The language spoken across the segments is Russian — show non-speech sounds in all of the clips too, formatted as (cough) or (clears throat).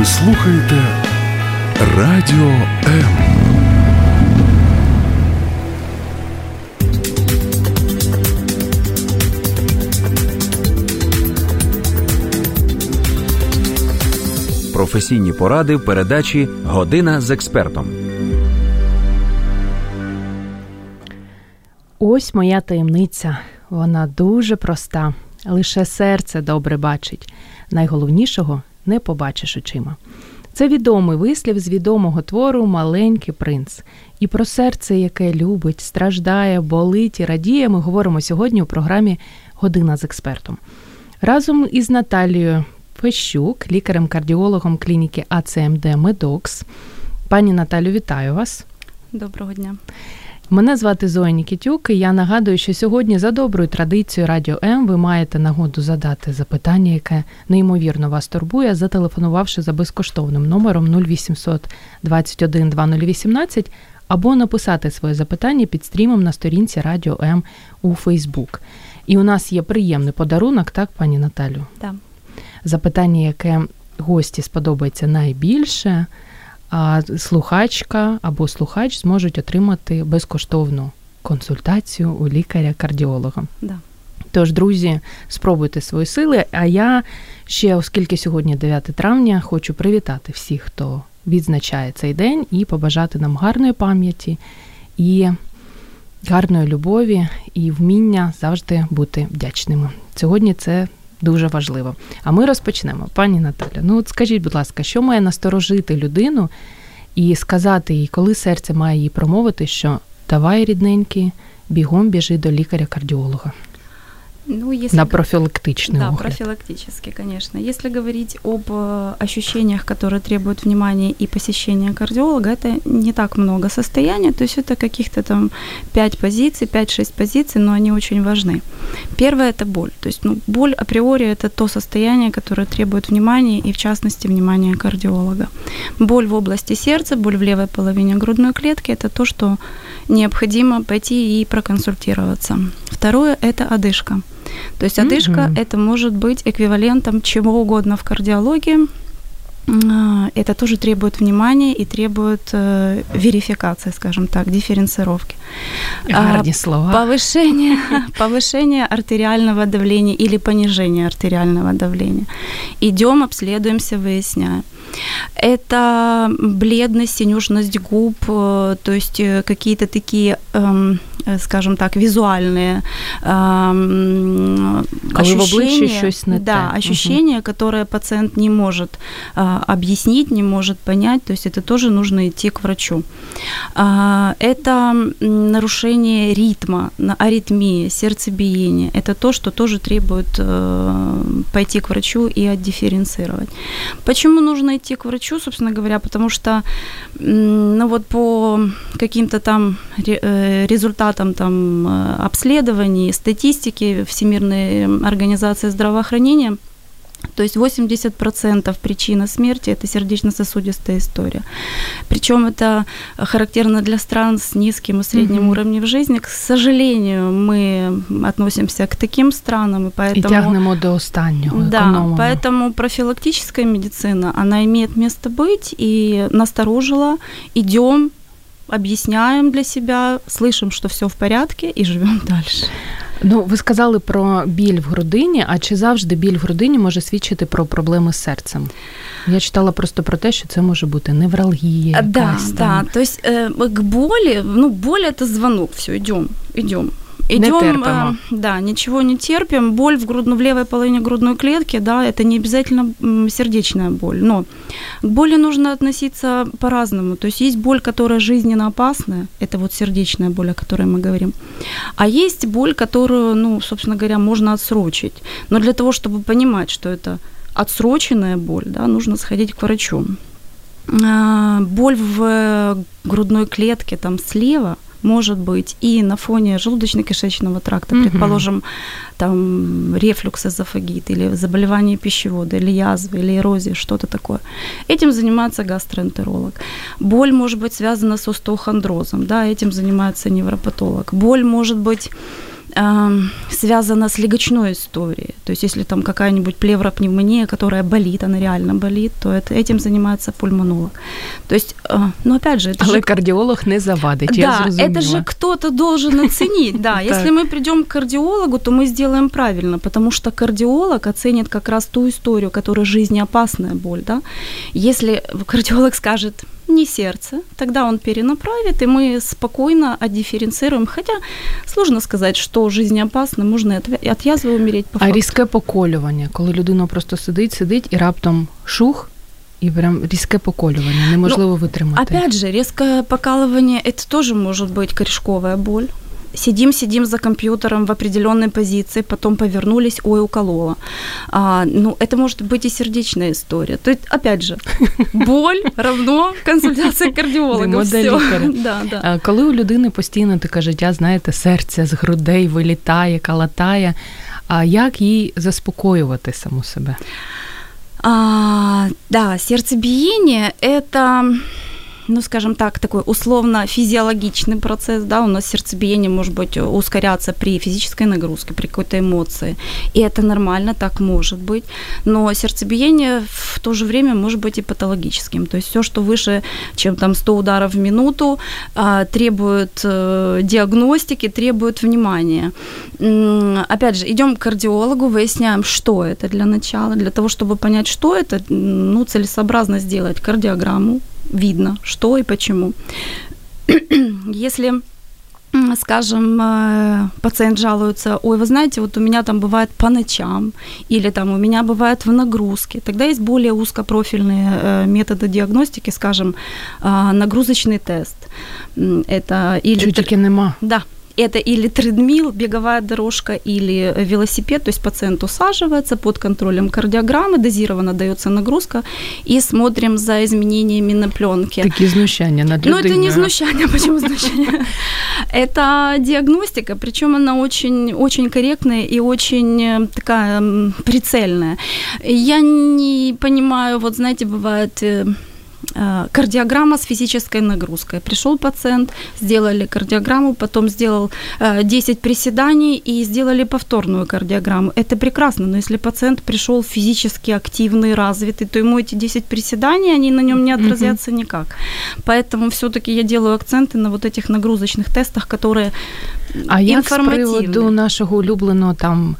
Ви слухаєте Радіо М. Професійні поради в передачі Година з експертом. Ось моя таємниця. Вона дуже проста. Лише серце добре бачить. Найголовнішого не побачиш очима. Це відомий вислів з відомого твору Маленький принц. І про серце, яке любить, страждає, болить і радіє, ми говоримо сьогодні у програмі Година з експертом. Разом із Наталією Фещук, лікарем-кардіологом клініки АЦМД Медокс. Пані Наталю, вітаю вас. Доброго дня. Мене звати Зоя Нікітюк, і я нагадую, що сьогодні за доброю традицією Радіо М ви маєте нагоду задати запитання, яке неймовірно вас турбує, зателефонувавши за безкоштовним номером 0800 21 2018 або написати своє запитання під стрімом на сторінці Радіо М у Фейсбук. І у нас є приємний подарунок, так, пані Наталю? Так. Запитання, яке гості сподобається найбільше слухачка або слухач зможуть отримати безкоштовну консультацію у лікаря-кардіолога. Да. Тож, друзі, спробуйте свої сили. А я ще, оскільки сьогодні 9 травня, хочу привітати всіх, хто відзначає цей день, і побажати нам гарної пам'яті і гарної любові і вміння завжди бути вдячними. Сьогодні це дуже важливо. А ми розпочнемо. Пані Наталя, ну от скажіть, будь ласка, що має насторожити людину і сказати їй, коли серце має їй промовити, що давай, рідненький, бігом біжи до лікаря-кардіолога? Ну, если... На профилактичный Да, огляд. профилактически, конечно. Если говорить об э, ощущениях, которые требуют внимания и посещения кардиолога, это не так много состояний, то есть это каких-то там 5 позиций, 5-6 позиций, но они очень важны. Первое – это боль. То есть ну, боль априори – это то состояние, которое требует внимания и, в частности, внимания кардиолога. Боль в области сердца, боль в левой половине грудной клетки – это то, что необходимо пойти и проконсультироваться. Второе – это одышка. То есть одышка Мгм. это может быть эквивалентом чего угодно в кардиологии. А, Это тоже требует внимания и требует э, верификации, скажем так, дифференцировки. А, слова. Повышение, (laughs) повышение артериального давления или понижение артериального давления. Идем, обследуемся, выясняем. Это бледность, синюшность губ, э, то есть э, какие-то такие, эм, э, скажем так, визуальные эм, обличчі ощущения, да, ощущения, которые пациент не может а, объяснить, не может понять, то есть это тоже нужно идти к врачу. А, это нарушение ритма, аритмия, сердцебиение. Это то, что тоже требует э, пойти к врачу и отдифференцировать. Почему нужно идти к врачу, собственно говоря? Потому что, ну вот по каким-то там ре- э, результатам там э, обследований, статистики Всемирной организации здравоохранения, то есть 80% причина смерти – это сердечно-сосудистая история. Причем это характерно для стран с низким и средним Мгм. уровнем жизни. К сожалению, мы относимся к таким странам, и поэтому... І тягнемо до останнього. Да, економимо. поэтому профилактическая медицина, она имеет место быть и насторожила. Идем, объясняем для себя, слышим, что все в порядке и живем (laughs) дальше. Ну, ви сказали про біль в грудині, а чи завжди біль в грудині може свідчити про проблеми з серцем? Я читала просто про те, що це може бути невралгія. А, Да, якась там. да. То есть э, к боли, ну, боль это звонок. Все, идем, идем. Идем, терпимо. да, ничего не терпим. Боль в, грудно, в левой половине грудной клетки, да, это не обязательно сердечная боль. Но к боли нужно относиться по-разному. То есть есть боль, которая жизненно опасная, это вот сердечная боль, о которой мы говорим. А есть боль, которую, ну, собственно говоря, можно отсрочить. Но для того, чтобы понимать, что это отсроченная боль, да, нужно сходить к врачу. А, Боль в э, грудной клетке там слева может быть и на фоне желудочно-кишечного тракта, Мгм. предположим, там рефлюкс эзофагит или заболевание пищевода, или язвы, или эрозия, что-то такое. Этим занимается гастроэнтеролог. Боль может быть связана с остеохондрозом, да, этим занимается невропатолог. Боль может быть связана с легочной историей. То есть если там какая-нибудь плевропневмония, которая болит, она реально болит, то это, этим занимается пульмонолог. То есть, ну опять же... Это Але же... кардіолог не завадить, Да, я зрозуміла. это же кто-то должен оценить. Да, (laughs) если мы придем к кардиологу, то мы сделаем правильно, потому что кардиолог оценит как раз ту историю, которая жизнеопасная боль. Да? Если кардиолог скажет не сердце, тогда он перенаправит, и мы спокойно отдифференцируем. Хотя сложно сказать, что жизнеопасно, можно и от, и от язвы умереть по А факту. різке поколювання, коли людина просто сидить, сидить і раптом шух, і прям різке поколювання, неможливо витримати. Опять же, резкое покалывание – это тоже может быть корешковая боль. Сидим, сидим за компьютером в определенной позиции, потом повернулись, ой, уколола. А, ну, это может быть и сердечная история. То есть, опять же, (laughs) боль равно консультация кардиолога. Нема до Всё. лікаря. (laughs) Да, да. А Коли у людини постійно таке життя, знаєте, серце з грудей вилітає, калатає, а як їй заспокоювати саму себе? А, да, сердцебиение – это, ну, скажем так, такой условно-физиологичный процесс, да, у нас сердцебиение может быть ускоряться при физической нагрузке, при какой-то эмоции, и это нормально, так может быть, но сердцебиение в то же время может быть и патологическим, то есть все, что выше, чем там 100 ударов в минуту, а, требует э, диагностики, требует внимания. Опять же, идем к кардиологу, выясняем, что это для начала. Для того, чтобы понять, что это, ну, целесообразно сделать кардиограмму, видно, что и почему. (clears throat) Если скажем, э, пациент жалуется, ой, вы знаете, вот у меня там бывает по ночам, или там у меня бывает в нагрузке, тогда есть более узкопрофильные э, методы диагностики, скажем, а, нагрузочный тест. Это или... Тільки нема. Да, это или тредмил, беговая дорожка, или велосипед, то есть пациент усаживается под контролем кардиограммы, дозированно дается нагрузка, и смотрим за изменениями на пленке. Такі знущання над Ну, это не знущание, (laughs) почему знущание? Это диагностика, причем она очень, очень корректная и очень э, такая прицельная. Я не понимаю, вот знаете, бывает э, кардиограмма с физической нагрузкой. Пришел пациент, сделали кардиограмму, потом сделал э, 10 приседаний и сделали повторную кардиограмму. Это прекрасно, но если пациент пришел физически активный, развитый, то ему эти 10 приседаний, они на нем не отразятся никак. Поэтому все-таки я делаю акценты на вот этих нагрузочных тестах, которые А як з приводу нашого улюбленого там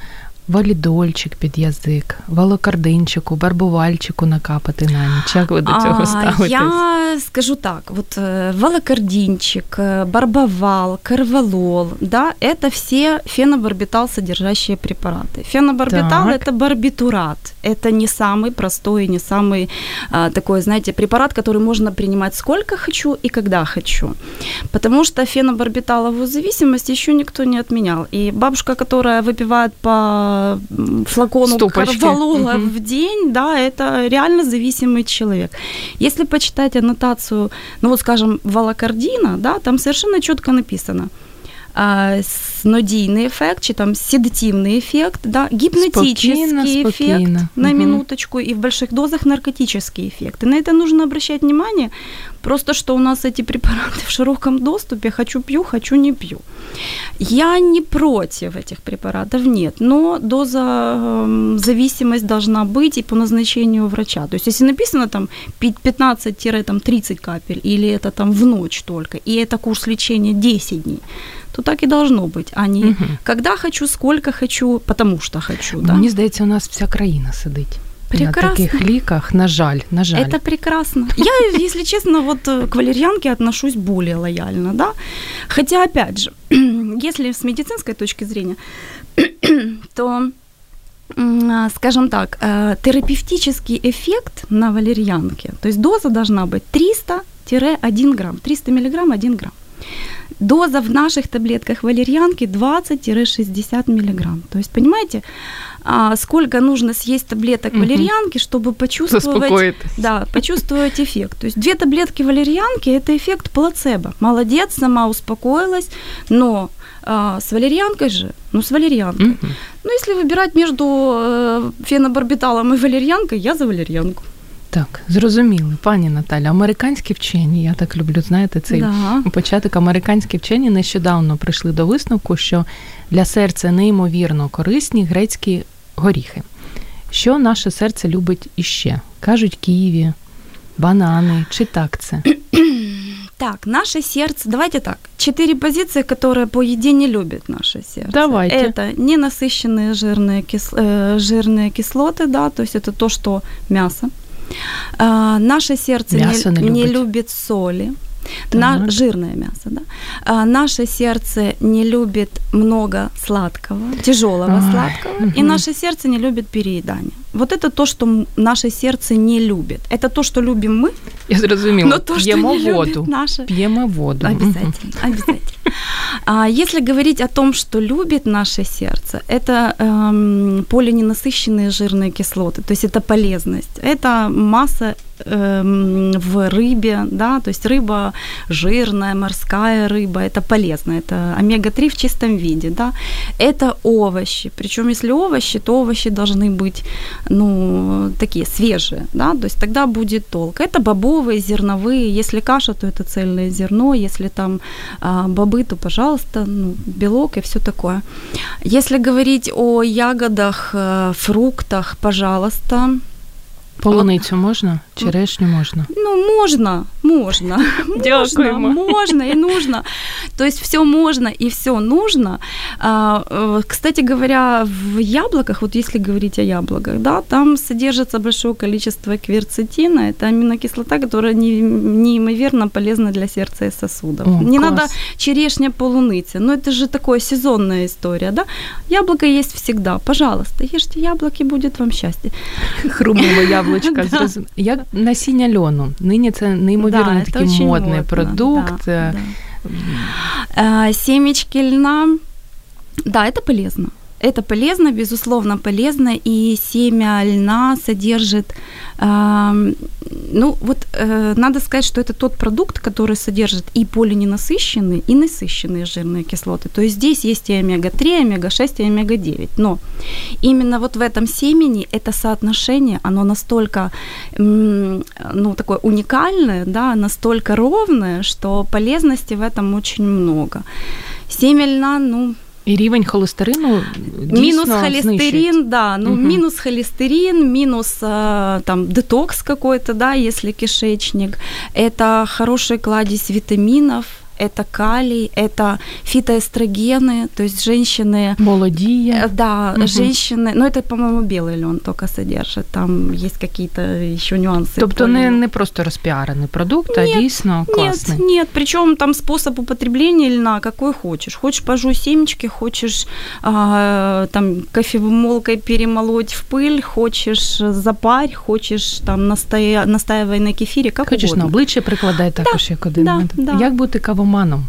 валідольчик під язик, валокардинчику, барбувальчику накапати на ніч? Як ви до цього А, ставитесь? Я скажу так, вот э, валокардинчик, э, барбовал, карвалол, да, это все фенобарбитал содержащие препараты. Фенобарбитал Так. это барбитурат, это не самый простой, не самый а, такой, знаете, препарат, который можно принимать сколько хочу и когда хочу, потому что фенобарбиталовую зависимость еще никто не отменял. И бабушка, которая выпивает по флакону карвалола Мгм. в день, да, это реально зависимый человек. Если почитать аннотацию, ну вот скажем, валокардина, да, там совершенно четко написано а, снодийный эффект, чи там седативный эффект, да, гипнотический Спокойно, эффект спокойно. на Мгм. минуточку и в больших дозах наркотический эффект. И на это нужно обращать внимание, просто что у нас эти препараты в широком доступе, хочу пью, хочу не пью. Я не против этих препаратов, нет, но доза эм, зависимость должна быть и по назначению врача. То есть если написано там пить 15-30 капель или это там в ночь только, и это курс лечения 10 дней, то так и должно быть, а не Мгм. когда хочу, сколько хочу, потому что хочу. Да? Мені здається, у нас вся країна сидить. На Прекрасно. таких ліках, на жаль, на жаль. Это прекрасно. Я, если честно, вот э, к валерьянке отношусь более лояльно, да. Хотя, опять же, (clears throat) если с медицинской точки зрения, (clears throat) то м, а, скажем так, э, терапевтический эффект на валерьянке, то есть доза должна быть 300-1 грамм, 300 миллиграмм 1 грамм. Доза в наших таблетках валерьянки 20-60 миллиграмм. То есть, понимаете, а, сколько нужно съесть таблеток валерьянки, чтобы почувствовать да, почувствовать эффект. То есть две таблетки валерьянки – это эффект плацебо. Молодец, сама успокоилась, но а, с валерьянкой же, ну с валерьянкой. Ну если выбирать между э, фенобарбиталом и валерьянкой, я за валерьянку. Так, зрозуміли, пані Наталя, американські вчені, я так люблю, знаєте, цей Да. початок. Американські вчені нещодавно прийшли до висновку, що для серця неймовірно корисні грецькі горіхи. Що наше серце любить іще? Кажуть, ківі, банани, чи так це? Так, наше сердце, давайте так, четыре позиции, которые по еде не любит наше сердце. Давайте. Это ненасыщенные жирные, кис- э, жирные кислоты, да, то есть это то, что мясо. А, наше сердце Мясо не, не не любит. любит соли. На, жирное мясо, да. А, наше сердце не любит много сладкого, тяжелого сладкого, и мгм. наше сердце не любит переедания Вот это то, что м- наше сердце не любит. Это то, что любим мы, Я зрозуміла. но то, что П'ємо не воду. любит наше П'ємо воду. Мгм. Обязательно, обязательно. А если говорить о том, что любит наше сердце, это эм, полиненасыщенные жирные кислоты, то есть это полезность, это масса эм, в рыбе, да, то есть рыба жирная, морская рыба, это полезно, это омега-3 в чистом виде, да, это овощи, причем если овощи, то овощи должны быть, ну, такие свежие, да, то есть тогда будет толк. Это бобовые, зерновые, если каша, то это цельное зерно, если там а, бобы, то, пожалуйста, ну, белок и все такое. Если говорить о ягодах, э, фруктах, пожалуйста, Полуницю можна? Черешню можна? ну, можно, можно, (laughs) можно, Дякуємо. можно и нужно. То есть все можно и все нужно. А, э, Кстати говоря, в яблоках, вот если говорить о яблоках, да, там содержится большое количество кверцетина. Это аминокислота, которая не- неимоверно полезна для сердца и сосудов. О, Не класс. надо черешня, полуниця. Но это же такое сезонная история, да? Яблоко есть всегда. Пожалуйста, ешьте яблоки, будет вам счастье. Хрумове яблучка. Да. зрозум- (laughs) Як насіння льону. Нині це неймовірно Такий очень модний модно, продукт. да, да. А, Семечки льна, да, это полезно. Это полезно, безусловно полезно, и семя льна содержит, ам, ну вот э, надо сказать, что это тот продукт, который содержит и полиненасыщенные, и насыщенные жирные кислоты. То есть здесь есть и омега-3, омега-6 и омега-9. Но именно вот в этом семени это соотношение, оно настолько, ну, такое уникальное, да, настолько ровное, что полезности в этом очень много. Семя льна, ну, І рівень холестерину дійсно минус знищується. холестерин, да, ну Мгм. минус холестерин, минус а, там детокс какой-то, да, если кишечник. Это хороший кладезь витаминов, это калий, это фитоэстрогены, то есть женщины Молодіє. Э, Да, Мгм. женщины, ну это, по-моему, белый лен только содержит, там есть какие-то еще нюансы. Тобто по не, льну. не просто розпіарений продукт, а Ні, дійсно класний. Нет, нет, причем там способ употребления льна какой хочешь. Хочешь пожуй семечки, хочешь а, там кофемолкой перемолоть в пыль, хочешь запарь, хочешь там настая, настаивай на кефире, как Хочеш на угодно. обличчя прикладай також як один да, метод. да. Як бути Кавоманом?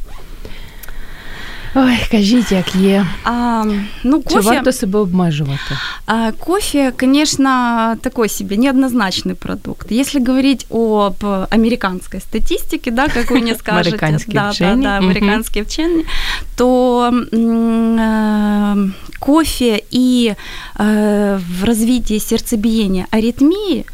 Ой, кажіть, як є. А, ну, Чи кофе, варто себе обмежувати? а, кофе, конечно, такой себе неоднозначный продукт. Если говорить об американской статистике, да, как вы не (laughs) скажете, Американские да, да, вчения. да, Мгм. американские вчения, то э, кофе и э, в развитии сердцебиения аритмии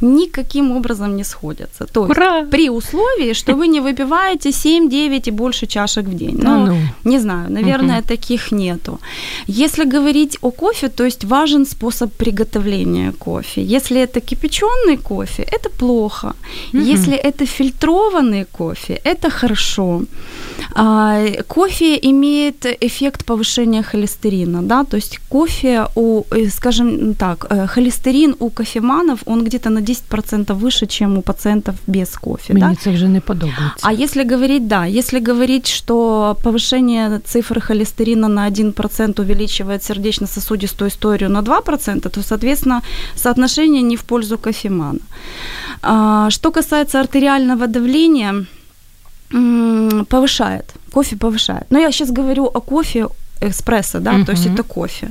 никаким образом не сходятся. То есть Ура! при условии, что вы не выпиваете 7, 9 и больше чашек в день. Ну, ну. не знаю, наверное, Мгм. таких нету. Если говорить о кофе, то есть важен способ приготовления кофе. Если это кипяченый кофе, это плохо. Мгм. Если это фильтрованный кофе, это хорошо. А, кофе имеет эффект повышения холестерина, да, то есть кофе у, э, скажем так, э, холестерин у кофеманов, он где-то на 10% выше, чем у пациентов без кофе, да. Мені це вже не подобається. А если говорить, да, если говорить, что повышение цифры холестерина на 1% увеличивает сердечно-сосудистую историю на 2%, то, соответственно, соотношение не в пользу кофемана. А, Что касается артериального давления, повышает, кофе повышает. Но я сейчас говорю о кофе эспрессо, да, то есть это кофе.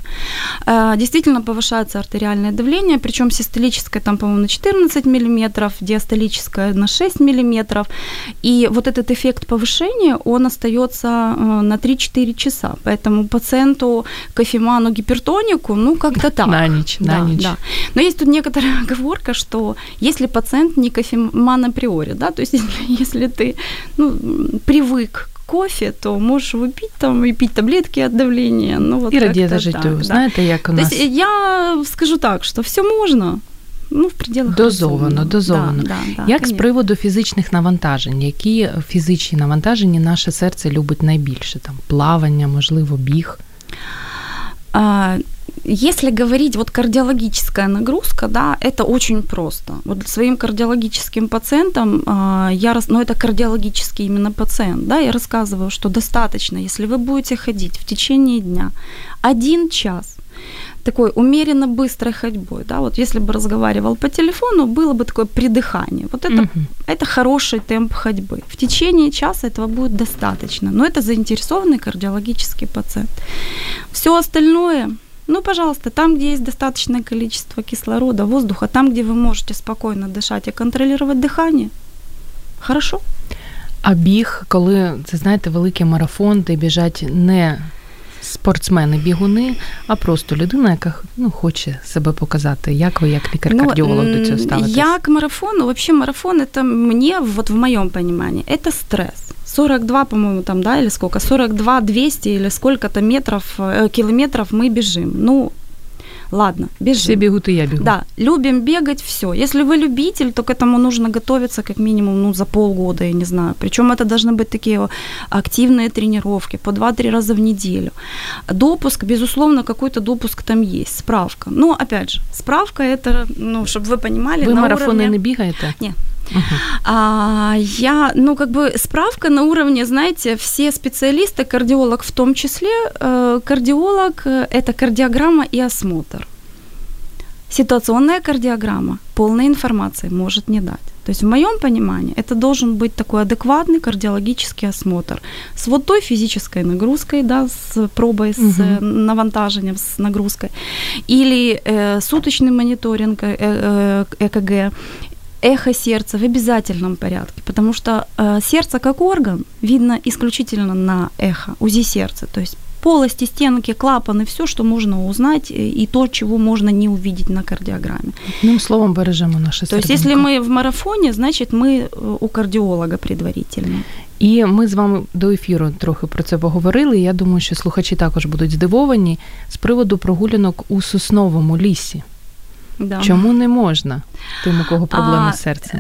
Э, действительно повышается артериальное давление, причем систолическое там, по-моему, на 14 мм, диастолическое на 6 мм. И вот этот эффект повышения, он остается э, на 3-4 часа. Поэтому пациенту, кофеману, гипертонику, ну, как-то так. На ночь, да, на ночь. Да. Но есть тут некоторая (laughs) оговорка, что если пациент не кофеман априори, да, то есть если, (laughs) если ты ну, привык кофе, то можешь выпить там и пить таблетки от давления. Ну, вот і життю. так, да. Знаєте, як у нас Тобто, я скажу так, що все можна, Ну, в пределах Дозовано, дозовано. Да, да, да, як з приводу фізичних навантажень, які фізичні навантаження наше серце любить найбільше? Там плавання, можливо, біг. А, Если говорить вот кардиологическая нагрузка, да, это очень просто. Вот своим кардиологическим пациентам а, я рас... ну это кардиологический именно пациент, да, я рассказываю, что достаточно, если вы будете ходить в течение дня один час такой умеренно быстрой ходьбой, да, вот если бы разговаривал по телефону, было бы такое придыхание. Вот это, Мгм. это хороший темп ходьбы. В течение часа этого будет достаточно, но это заинтересованный кардиологический пациент. Все остальное, ну, пожалуйста, там, где есть достаточное количество кислорода, воздуха, там, где вы можете спокойно дышать и контролировать дыхание, хорошо. А біг, коли це знаєте, великий марафон, де біжать не спортсмени-бігуни, а просто людина, яка ну, хоче себе показати. Як ви, як лікар-кардіолог, до цього м, ставитесь? Я к марафону, вообще марафон это мне, вот в моем понимании, это стресс. 42, по-моему, там, да, или сколько, 42 200 или сколько-то метров, э, километров мы бежим. Ну, ладно, бежим. Всі бігуть, і я бігу. Да, любим бегать, все. Если вы любитель, то к этому нужно готовиться как минимум ну, за полгода, я не знаю. Причем это должны быть такие активные тренировки по 2-3 раза в неделю. Допуск, безусловно, какой-то допуск там есть, справка. Но, опять же, справка это, ну, чтобы вы понимали, Ви на марафони уровне... не бігаєте? Ні. Мгм. А, я, ну, как бы справка на уровне, знаете, все специалисты, кардиолог в том числе, э, кардиолог э, – это кардиограмма и осмотр. Ситуационная кардиограмма полной информации может не дать. То есть в моем понимании это должен быть такой адекватный кардиологический осмотр с вот той физической нагрузкой, да, с пробой, с Мгм. э, навантажением, с нагрузкой, или э, суточный мониторинг э, э, ЭКГ, эхо сердца в обязательном порядке, потому что э, сердце как орган видно исключительно на эхо, УЗИ сердца, то есть полости, стенки, клапаны, все, что можно узнать, э, и то, чего можно не увидеть на кардиограмме. Одним словом, бережемо наше То есть, серденько. если мы в марафоне, значит, мы э, у кардиолога предварительно. І ми з вами до ефіру трохи про це поговорили. Я думаю, що слухачі також будуть здивовані з приводу прогулянок у сосновому лісі. Да. Чому не можна тим, у кого проблеми А, з серцем?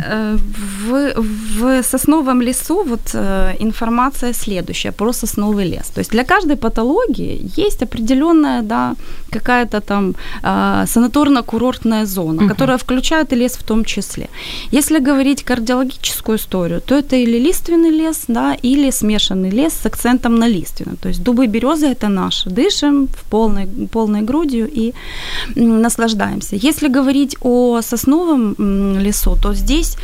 В, в сосновом лесу вот информация следующая про сосновый лес. То есть для каждой патологии есть определенная, да, какая-то там а, санаторно-курортная зона, Мгм. которая включает и лес в том числе. Если говорить кардиологическую историю, то это или лиственный лес, да, или смешанный лес с акцентом на лиственный. То есть дубы, березы это наши. Дышим в полной, полной грудью и наслаждаемся. Если говорить о сосновом лесу, то здесь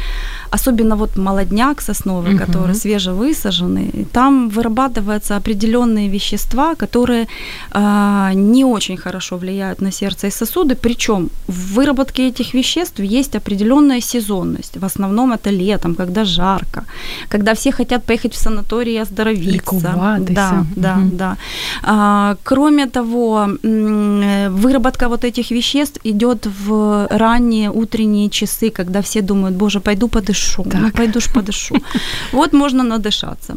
особенно вот молодняк сосновый, Мгм. который свежевысаженный, там вырабатываются определенные вещества, которые а, не очень хорошо влияют на сердце и сосуды, причем в выработке этих веществ есть определенная сезонность. В основном это летом, когда жарко, когда все хотят поехать в санаторий и оздоровиться. Лікуватися. Да, да, Мгм. да. А, кроме того, э, выработка вот этих веществ идет в ранние утренние часы, когда все думают, боже, пойду подышу, ну Так. пойду ж подышу. (laughs) Вот можно надышаться.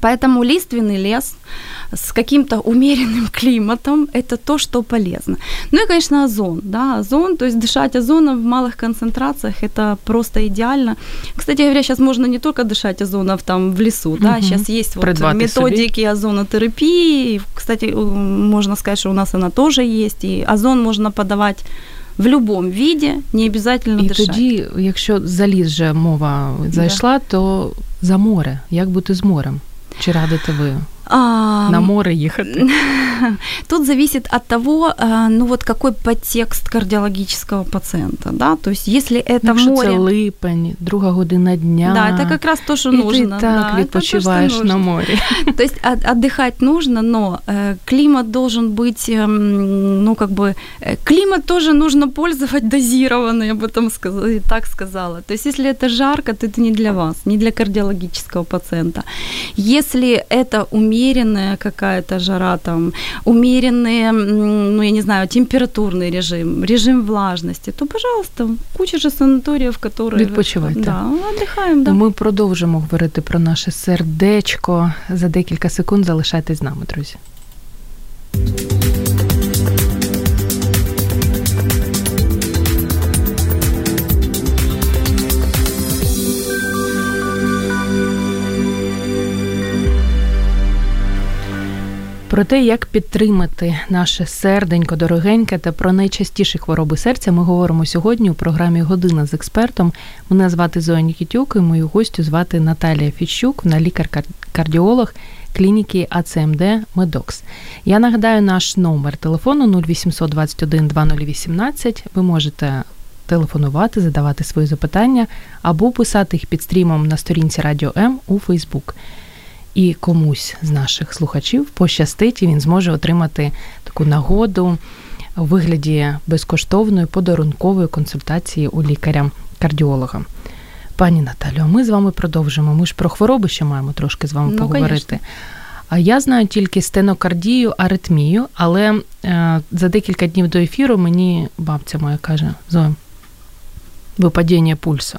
Поэтому лиственный лес с каким-то умеренным (laughs) климатом – это то, что полезно. Ну и, конечно, озон. Да, озон, то есть дышать озоном в малых концентрациях – это просто идеально. Кстати говоря, сейчас можно не только дышать озоном там в лесу, да, Мгм. сейчас есть вот Придбати собі. методики озонотерапии. Кстати, можно сказать, что у нас она тоже есть, и озон можно подавать в любом виде, не обязательно І дышать. тоді, якщо за ліс вже мова зайшла, то за море. Як бути з морем? Чи радите ви А, на море їхати? (laughs) тут зависит от того, э, ну вот какой подтекст кардиологического пациента, да, то есть если это Якщо море... це липень, друга година дня. Да, это как раз то, что і нужно. ти так да, это то, что відпочиваєш на нужно. морі. (laughs) То есть от- отдыхать нужно, но э, климат должен быть, эм, ну как бы, э, климат тоже нужно пользовать дозированно, (laughs) я бы там сказала, так сказала. То есть если это жарко, то это не для вас, не для кардиологического пациента. Если это умеренная какая-то жара, там, умеренный, м, ну я не знаю, температурный режим, режим влажности, то, пожалуйста, куча же санаториев, которые... Відпочивайте. Да, отдыхаем, да. Ми продовжимо говорити про наше сердечко за декілька секунд. Залишайтесь з нами, друзі. Про те, як підтримати наше серденько дорогеньке та про найчастіші хвороби серця ми говоримо сьогодні у програмі Година з експертом. Мене звати Зоя Нікітюк і мою гостю звати Наталія Фіщук, вона лікар-кардіолог клініки АЦМД Медокс. Я нагадаю наш номер телефону 0800 21 2018. Ви можете телефонувати, задавати свої запитання або писати їх під стрімом на сторінці Радіо М у Фейсбук і комусь з наших слухачів пощастить, і він зможе отримати таку нагоду у вигляді безкоштовної подарункової консультації у лікаря-кардіолога. Пані Наталю, а ми з вами продовжимо. Ми ж про хвороби ще маємо трошки з вами Ну, поговорити. А я знаю тільки стенокардію, аритмію, але е, за декілька днів до ефіру мені бабця моя каже: Зоя, випадіння пульсу.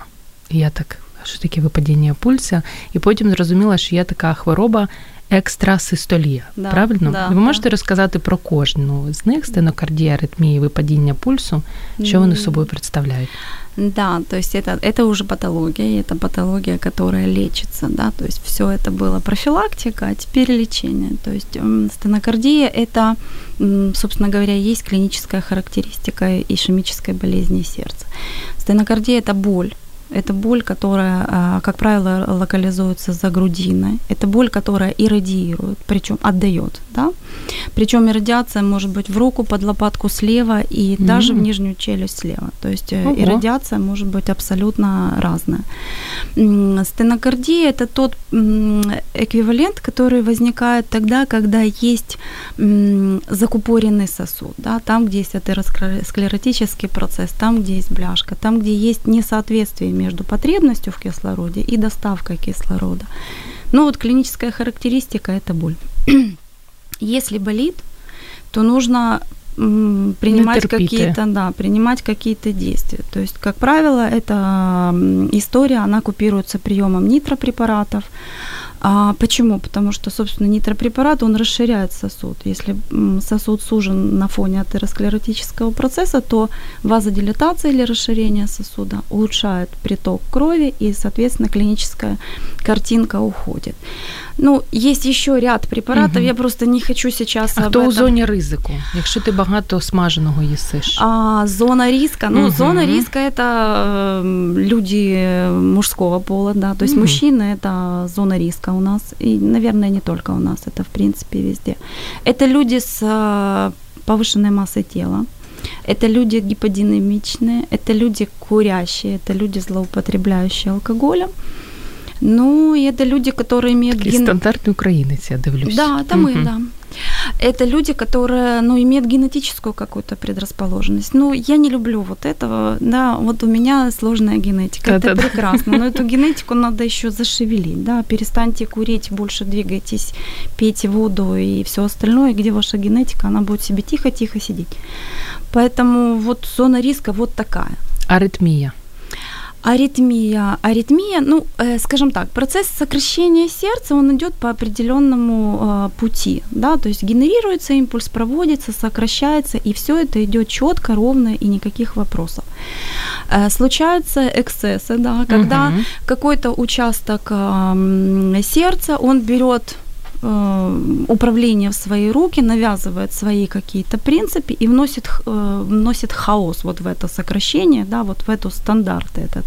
І я так, «А що таке випадіння пульсу? І потім зрозуміла, що є така хвороба екстрасистолія. Да, правильно? да, Ви да. можете розказати про кожну з них стенокардія, аритмія, випадіння пульсу, що вони М. собою представляють? Да, то есть это, это уже патология, и это патология, которая лечится, да, то есть все это было профилактика, а теперь лечение. То есть м, стенокардия – это, м, собственно говоря, есть клиническая характеристика ишемической болезни сердца. Стенокардия – это боль, это боль, которая, а, как правило, локализуется за грудиной. Это боль, которая иррадиирует, причем отдает, да. Причем иррадиация может быть в руку, под лопатку слева и даже в нижнюю челюсть слева. То есть э, Ого. иррадиация может быть абсолютно разная. Стенокардия – это тот эквивалент, который возникает тогда, когда есть закупоренный сосуд, да, там, где есть атеросклеротический процесс, там, где есть бляшка, там, где есть несоответствие между потребностью в кислороде и доставкой кислорода. Ну вот клиническая характеристика – это боль. (clears throat) Если болит, то нужно принимать какие-то, да, принимать какие-то действия. То есть, как правило, эта история, она купируется приемом нитропрепаратов. А почему? Потому что, собственно, нитропрепарат, он расширяет сосуд. Если сосуд сужен на фоне атеросклеротического процесса, то вазодилатация или расширение сосуда улучшает приток крови, и, соответственно, клиническая картинка уходит. Ну, есть еще ряд препаратов, Мгм. я просто не хочу сейчас А об хто у этом. зоні ризику, якщо ти багато смаженого їсиш? А, зона риска. Ну, Мгм. зона риска это люди мужского пола, да. То есть Мгм. мужчины это зона риска у нас. И, наверное, не только у нас, это в принципе везде. Это люди с э, повышенной массой тела. Это люди гиподинамичные, это люди курящие, это люди злоупотребляющие алкоголем. Ну, и это люди, которые имеют Такий ген- стандартний українець, я дивлюсь. да, это мы, Мгм. да. Это люди, которые, ну, имеют генетическую какую-то предрасположенность. Ну, я не люблю вот этого, да, вот у меня сложная генетика, это Да-да-да. прекрасно, но эту (laughs) генетику надо еще зашевелить, да, перестаньте курить, больше двигайтесь, пейте воду и все остальное, где ваша генетика, она будет себе тихо-тихо сидеть. Поэтому вот зона риска вот такая. Аритмія. Аритмия. Аритмия, ну, э, скажем так, процесс сокращения сердца, он идет по определенному э, пути, да, то есть генерируется импульс, проводится, сокращается, и все это идет четко, ровно и никаких вопросов. Э, случаются эксцессы, да, когда Мгм. какой-то участок эм, сердца, он берет э, управление в свои руки, навязывает свои какие-то принципы и вносит, э, вносит хаос вот в это сокращение, да, вот в эту стандарт этот.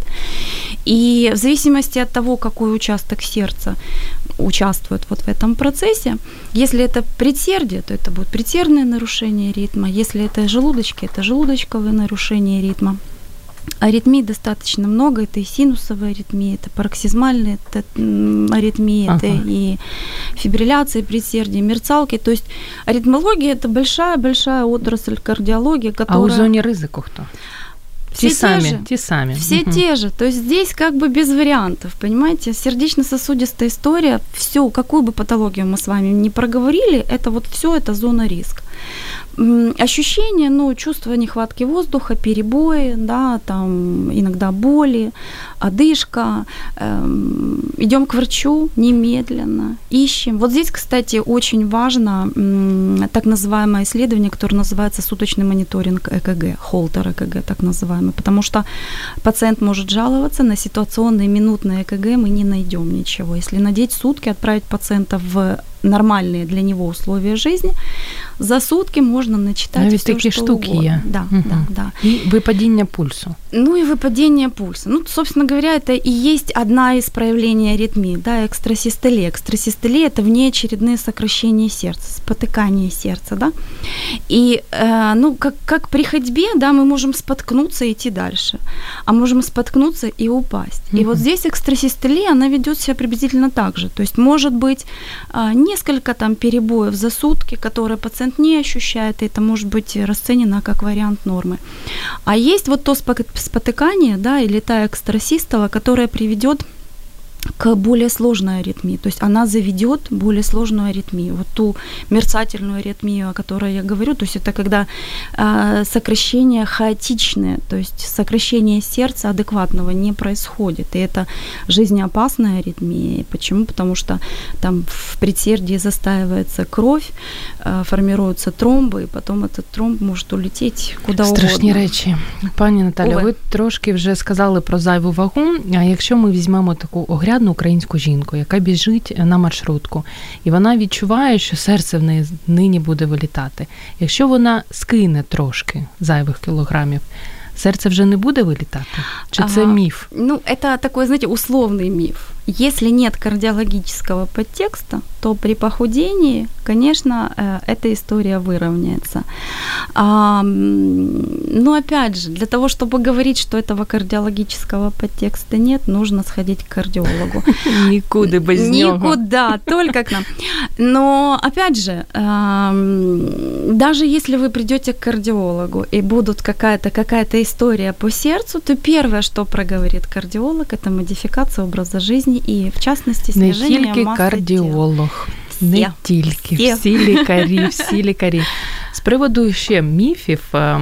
И в зависимости от того, какой участок сердца участвует вот в этом процессе, если это предсердие, то это будет предсердное нарушение ритма, если это желудочки, это желудочковое нарушение ритма. Аритмий достаточно много, это и синусовая аритмия, это пароксизмальные это, аритмии, ага. это и фибрилляции предсердия, мерцалки. То есть аритмология – это большая-большая отрасль кардиологии, которая... А у зоне ризику кто? Все те сами, же. те сами. Все угу. те же. То есть здесь как бы без вариантов, понимаете? Сердечно-сосудистая история, все, какую бы патологию мы с вами не проговорили, это вот все это зона риска ощущения, ну, чувство нехватки воздуха, перебои, да, там иногда боли, одышка. Эм, идем к врачу немедленно, ищем. Вот здесь, кстати, очень важно м, так называемое исследование, которое называется суточный мониторинг ЭКГ, холтер ЭКГ так называемый, потому что пациент может жаловаться на ситуационные минутные ЭКГ, мы не найдем ничего. Если надеть сутки, отправить пациента в нормальные для него условия жизни, за сутки можно начитать Навіть все, такі что штуки угодно. є. Да, Мгм. да, да. І випадіння пульсу. Ну и выпадение пульса. Ну, собственно говоря, это и есть одна из проявлений аритмии, да, экстрасистолия. Экстрасистолия – это внеочередные сокращения сердца, спотыкание сердца, да. И, э, ну, как, как при ходьбе, да, мы можем споткнуться и идти дальше, а можем споткнуться и упасть. И Мгм. вот здесь экстрасистолия, она ведет себя приблизительно так же. То есть может быть а, несколько там перебоев за сутки, которые пациент не ощущает, и это может быть расценено как вариант нормы. А есть вот то спо- спотыкание, да, или та экстрасистола, которая приведет более сложной аритмии. То есть она заведет более сложную аритмию. Вот ту мерцательную аритмию, о которой я говорю, то есть это когда э, сокращение хаотичное, то есть сокращение сердца адекватного не происходит. И это жизнеопасная аритмия. Почему? Потому что там в предсердии застаивается кровь, э, формируются тромбы, и потом этот тромб может улететь куда Страшні угодно. речі. Пані Наталя, Ой. ви трошки вже сказали про зайву вагу. А якщо ми візьмемо таку огрядну українську жінку, яка біжить на маршрутку, і вона відчуває, що серце в неї нині буде вилітати. Якщо вона скине трошки зайвих кілограмів, серце вже не буде вилітати? Чи це Ага. міф? Ну, это такой, знаете, условный миф. Если нет кардиологического подтекста, то при похудении, конечно, э, эта история выровняется. А, но опять же, для того, чтобы говорить, что этого кардиологического подтекста нет, нужно сходить к кардиологу. (laughs) Нікуди без нього. Никуда, только к нам. Но опять же, эм, даже если вы придете к кардиологу и будут какая-то какая-то история по сердцу, то первое, что проговорит кардиолог, это модификация образа жизни и, в частності частности, Не тільки кардіолог, не Всі. тільки Всі. всі лікарі, всі лікарі. З приводу ще міфів, е,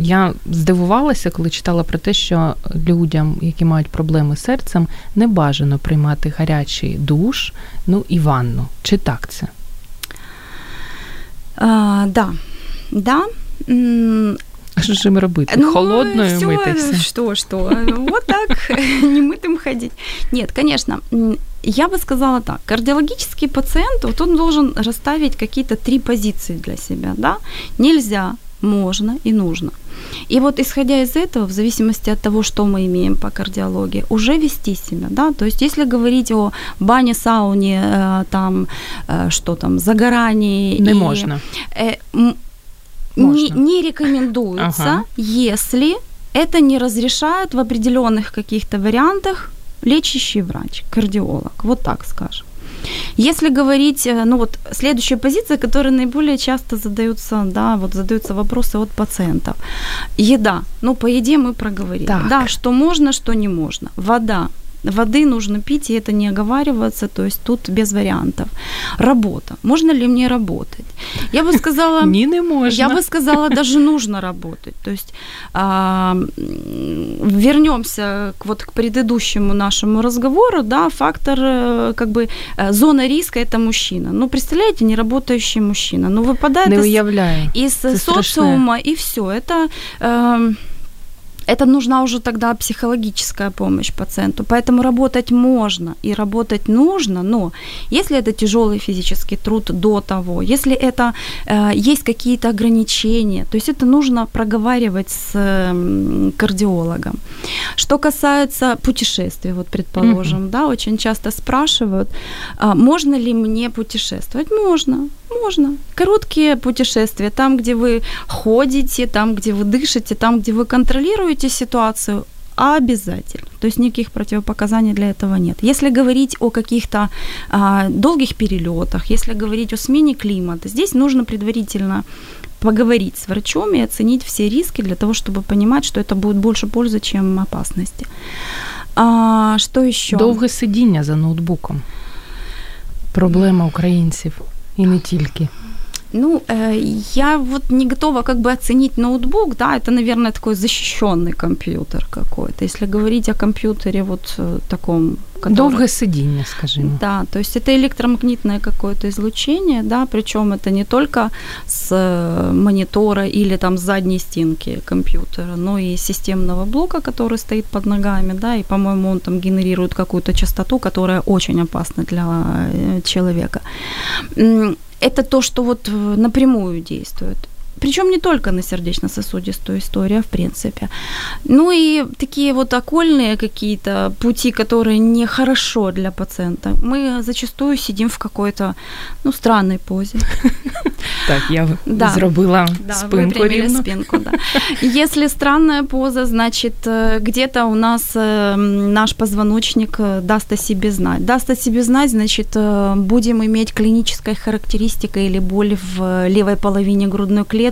я здивувалася, коли читала про те, що людям, які мають проблеми з серцем, не бажано приймати гарячий душ, ну і ванну. Чи так це? А, да, да. М, що ж їм робити? Ну, Холодною всё, митися? Что, что? Вот так, (laughs) немытым ходить. Нет, конечно, я бы сказала так. Кардиологический пациент, вот он должен расставить какие-то три позиции для себя, да? Нельзя, можно и нужно. И вот исходя из этого, в зависимости от того, что мы имеем по кардиологии, уже вести себя, да, то есть если говорить о бане, сауне, э, там, э, что там, загорании. Не и, можна. э, не, не рекомендуется, Ага. если это не разрешает в определенных каких-то вариантах лечащий врач, кардиолог, вот так скажем. Если говорить, э, ну вот следующая позиция, которая наиболее часто задаются, да, вот задаются вопросы от пациентов. Еда. Ну, по еде мы проговорили. Так. Да, что можно, что не можно. Вода. Воды нужно пить, и это не оговариваться, то есть тут без вариантов. Работа. Можно ли мне работать? Я бы сказала... Ні, (laughs) не можна. Я бы сказала, даже нужно работать. То есть а, вернемся к, вот, к предыдущему нашему разговору, да, фактор, э, как бы, э, зона риска – это мужчина. Ну, представляете, неработающий мужчина, ну, выпадает Не из, из социума, и все. Это... эм, это нужна уже тогда психологическая помощь пациенту. Поэтому работать можно и работать нужно, но если это тяжелый физический труд до того, если это э, есть какие-то ограничения, то есть это нужно проговаривать с э, кардиологом. Что касается путешествий, вот предположим, mm-hmm. да, очень часто спрашивают, а, можно ли мне путешествовать? Можно, можно. Короткие путешествия, там, где вы ходите, там, где вы дышите, там, где вы контролируете ситуацию, обязательно. То есть никаких противопоказаний для этого нет. Если говорить о каких-то а, долгих перелетах, если говорить о смене климата, здесь нужно предварительно поговорить с врачом и оценить все риски для того, чтобы понимать, что это будет больше пользы, чем опасности. А, Що еще? Довге сидіння за ноутбуком. Проблема українців і не тільки. Ну, э, я вот не готова как бы оценить ноутбук, да, это, наверное, такой защищенный компьютер какой-то. Если говорить о компьютере вот э, таком... Который... Долгое сидение, скажем. Да, то есть это электромагнитное какое-то излучение, да, причем это не только с э, монитора или там с задней стенки компьютера, но и системного блока, который стоит под ногами, да, и, по-моему, он там генерирует какую-то частоту, которая очень опасна для человека это то, что вот э, напрямую действует. Причем не только на сердечно-сосудистую историю, в принципе. Ну и такие вот окольные какие-то пути, которые нехорошо для пациента. Мы зачастую сидим в какой-то, ну, странной позе. (laughs) Так, я да. зробила да, спинку рівно. спинку, да. Если странная поза, значит, э, где-то у нас э, наш позвоночник э, даст о себе знать. Даст о себе знать, значит, будем иметь клинической характеристикой или боль в левой половине грудной клетки,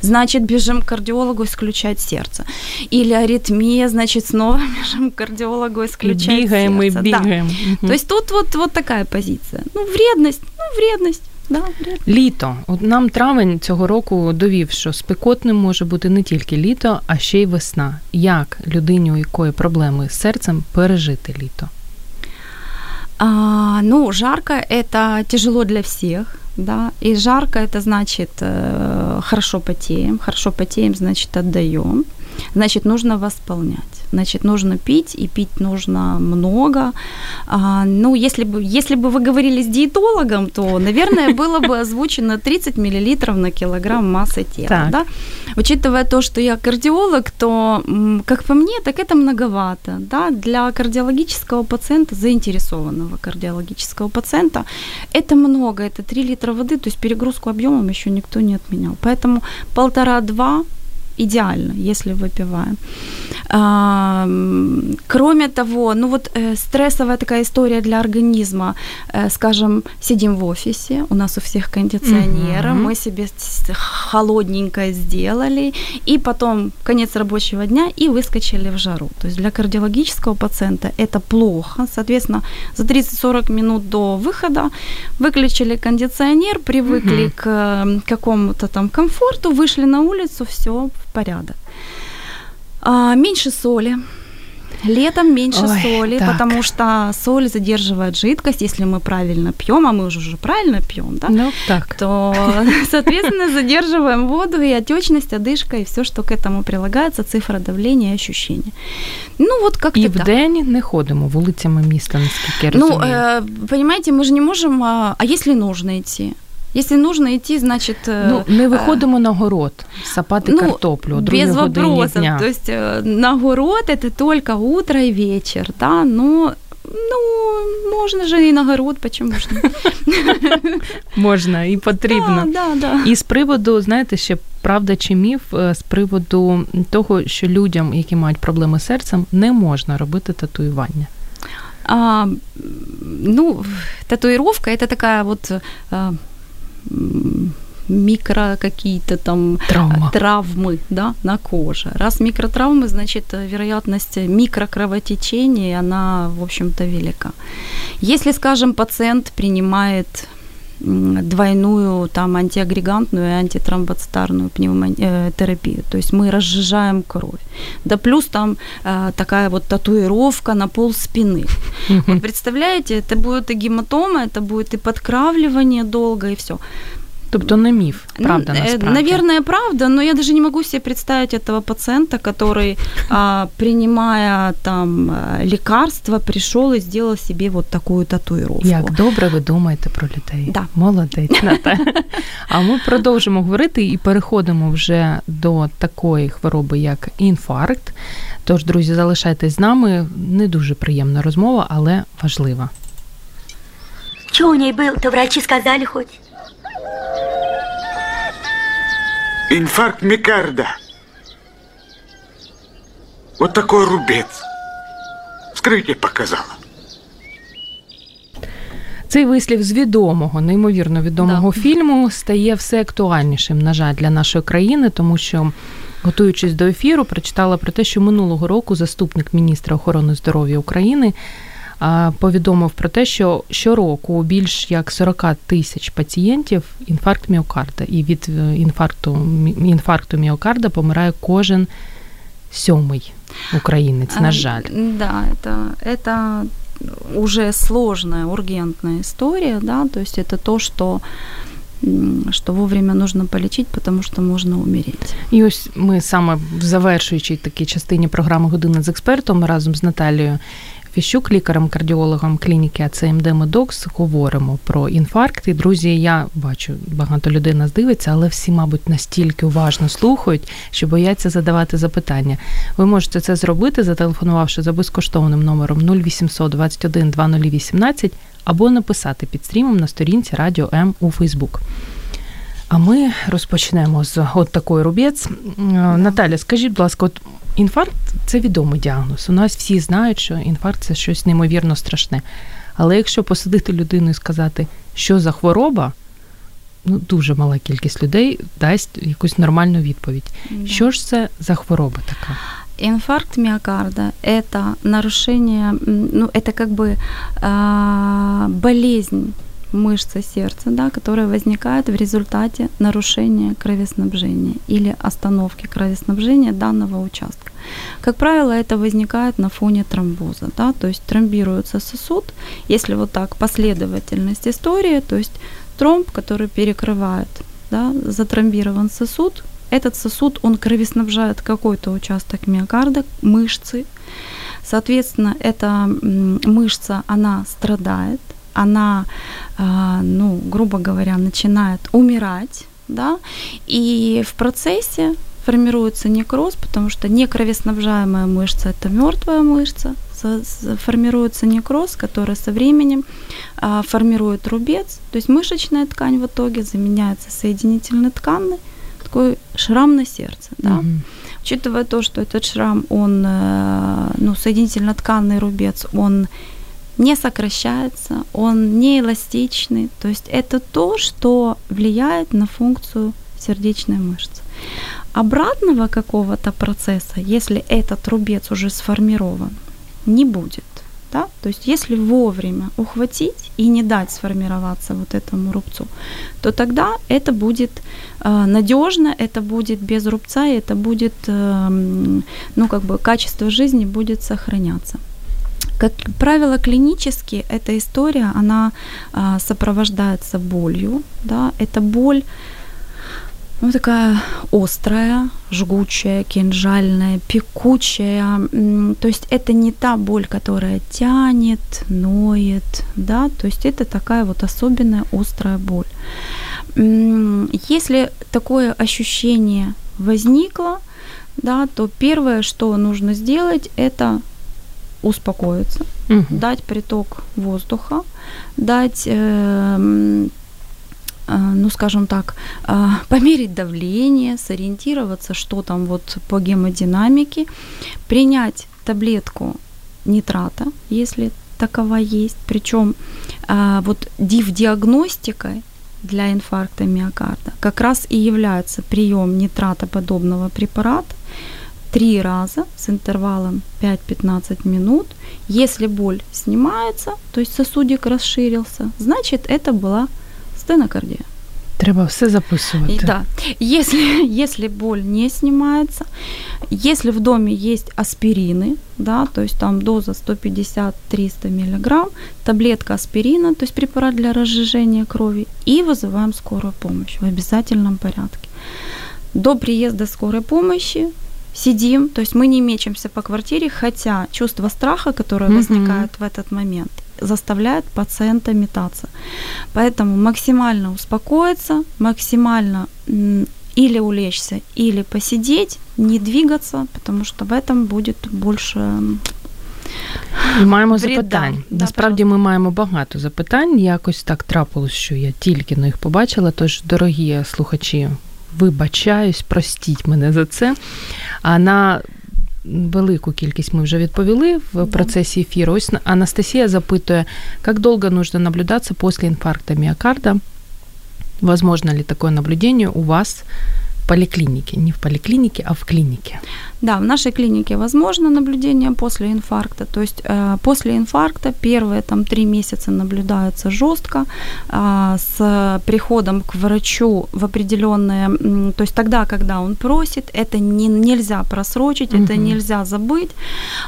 значит, бежим к кардиологу исключать сердце. Или аритмия, значит, снова (laughs) бежим к кардиологу исключать бегаем сердце. И бегаем. Да. То есть тут вот, вот такая позиция. Ну, вредность, ну, вредность. Да, літо. От нам травень цього року довів, що спекотним може бути не тільки літо, а ще й весна. Як людині, у якої проблеми з серцем, пережити літо? А, ну, жарко это тяжело для всех, да, и жарко это значит э, хорошо потеем, хорошо потеем, значит отдаем, значит нужно восполнять значит, нужно пить, и пить нужно много. А, ну, если бы, если бы вы говорили с диетологом, то, наверное, (laughs) было бы озвучено 30 мл на килограмм массы тела. Да? Учитывая то, что я кардиолог, то, как по мне, так это многовато. Да? Для кардиологического пациента, заинтересованного кардиологического пациента, это много, это 3 литра воды, то есть перегрузку объемом еще никто не отменял. Поэтому полтора-два идеально, если выпиваем. А, кроме того, ну вот э, стрессовая такая история для организма, э, скажем, сидим в офисе, у нас у всех кондиционеры, угу. мы себе холодненькое сделали, и потом конец рабочего дня и выскочили в жару. То есть для кардиологического пациента это плохо, соответственно, за 30-40 минут до выхода выключили кондиционер, привыкли угу. к э, какому-то там комфорту, вышли на улицу, все порядок. А, меньше соли. Летом меньше Ой, соли, так. потому что соль задерживает жидкость, если мы правильно пьем, а мы уже, уже правильно пьем, да? Ну, так. То, (laughs) соответственно, задерживаем воду и отечность, одышка, и все, что к этому прилагается, цифра давления и ощущения. Ну, вот как-то І в день не ходимо вулицями міста, наскільки я розумію. Ну, э, понимаете, мы же не можем, а, а если нужно идти? Если нужно идти, значит... Ну, не виходимо на город сапати ну, картоплю без вопросов. Дня. То есть на город это только утро и вечер, да, но Ну, можна же і на город, почему ж? (laughs) Можна і потрібно. Да, да, да. І з приводу, знаєте, ще правда чи міф, з приводу того, що людям, які мають проблеми з серцем, не можна робити татуювання. А, ну, татуировка это такая вот а, микро какие-то там Травма. травмы да, на коже. Раз микротравмы, значит, вероятность микрокровотечения, она, в общем-то, велика. Если, скажем, пациент принимает двойную там антиагрегантную и антитромбоцитарную пневмотерапию. Э, То есть мы разжижаем кровь. Да плюс там э, такая вот татуировка на пол спины. Вот представляете, это будет и гематома, это будет и подкравливание долго, и все. Тобто не міф, правда, Н- э, насправді. Наверное, правда, но я даже не могу себе представить этого пациента, который, а, принимая там а, лекарства, пришел и сделал себе вот такую татуировку. Як добре ви думаєте про людей. Да. Молодець, Ната. А ми продовжимо говорити і переходимо вже до такої хвороби, як інфаркт. Тож, друзі, залишайтесь з нами. Не дуже приємна розмова, але важлива. Что у ней был-то, врачи сказали хоть? Инфаркт микарда. Вот такой рубец. Вскрытие показало. Цей вислів з відомого, неймовірно відомого фільму стає все актуальнішим, на жаль, для нашої країни, тому що. Готуючись до ефіру, прочитала про те, що минулого року заступник міністра охорони здоров'я України повідомив про те, що щороку у більш як 40 тисяч пацієнтів інфаркт міокарда, і від е, інфаркту мі- інфаркту міокарда помирає кожен сьомий українець. На А, жаль, Да, это, это уже сложная, ургентная история, да, то есть это то, что м, что вовремя нужно полечить, потому что можно умереть. І ось ми саме в завершуючій такій частині програми Година з експертом разом з Наталією Фіщук, лікарем-кардіологом клініки АЦМД Медокс, говоримо про інфаркт. І друзі, я бачу, багато людей нас дивиться, але всі, мабуть, настільки уважно слухають, що бояться задавати запитання. Ви можете це зробити, зателефонувавши за безкоштовним номером 0800 21 2018 або написати під стрімом на сторінці Радіо М у Фейсбук. А ми розпочнемо з от такої рубець. Наталя, скажіть, будь ласка, от інфаркт це відомий діагноз. У нас всі знають, що інфаркт це щось неймовірно страшне. Але якщо посадити людину і сказати, що за хвороба, ну дуже мала кількість людей дасть якусь нормальну відповідь. Да. Що ж це за хвороба така? Инфаркт миокарда – это нарушение, м, ну, это как бы а, болезнь мышцы сердца, да, которая возникает в результате нарушения кровоснабжения или остановки кровоснабжения данного участка. Как правило, это возникает на фоне тромбоза, да, то есть тромбируется сосуд, если вот так последовательность истории, то есть тромб, который перекрывает, да, затромбирован сосуд, этот сосуд, он кровоснабжает какой-то участок миокарда, мышцы. Соответственно, эта мышца, она страдает, она, а, ну, грубо говоря, начинает умирать, да, и в процессе формируется некроз, потому что некровеснабжаемая мышца – это мертвая мышца, формируется некроз, который со временем а, формирует рубец, то есть мышечная ткань в итоге заменяется соединительной тканной, такой шрам на сердце, да. Мгм. Учитывая то, что этот шрам, он, э, ну, соединительно-тканный рубец, он не сокращается, он не эластичный, то есть это то, что влияет на функцию сердечной мышцы. Обратного какого-то процесса, если этот рубец уже сформирован, не будет. Да? То есть если вовремя ухватить и не дать сформироваться вот этому рубцу, то тогда это будет э, надежно, это будет без рубца, и это будет, эм, ну как бы качество жизни будет сохраняться. Как правило, клинически эта история, она а, сопровождается болью, да, это боль, ну, такая острая, жгучая, кинжальная, пекучая. То есть это не та боль, которая тянет, ноет, да, то есть это такая вот особенная острая боль. Если такое ощущение возникло, да, то первое, что нужно сделать, это успокоиться, Мгм. дать приток воздуха, дать, эм, э, ну, скажем так, э, (laughs) померить давление, сориентироваться, что там вот по гемодинамике, принять таблетку нитрата, если такова есть, причем э, вот див-диагностикой для инфаркта миокарда как раз и является прием нитратоподобного препарата три раза с интервалом 5-15 минут. Если боль снимается, то есть сосудик расширился, значит это была стенокардия. Треба все записувати. И да, если, (laughs) если боль не снимается, если в доме есть аспирины, да, то есть там доза 150-300 миллиграмм, таблетка аспирина, то есть препарат для разжижения крови, и вызываем скорую помощь в обязательном порядке. До приезда скорой помощи сидим, то есть мы не мечемся по квартире, хотя чувство страха, которое Мгм. возникает в этот момент, заставляет пациента метаться. Поэтому максимально успокоиться, максимально м, или улечься, или посидеть, не двигаться, потому что в этом будет больше м, І маємо Вреда. запитань. Да, Насправді ми маємо багато запитань. Якось так трапилось, що я тільки на їх побачила. Тож, дорогі слухачі, вибачаюсь, простіть мене за це. А на велику кількість ми вже відповіли в процесі ефіру. Ось Анастасія запитує, як довго нужно наблюдатися після інфаркта міокарда? Возможно ли такое наблюдение у вас в поликлинике? Не в поликлинике, а в клинике. Да, в нашей клинике возможно наблюдение после инфаркта. То есть э, после инфаркта первые там три месяца наблюдается жестко э, с приходом к врачу в определенное, то есть тогда, когда он просит, это не, нельзя просрочить, это Мгм. нельзя забыть.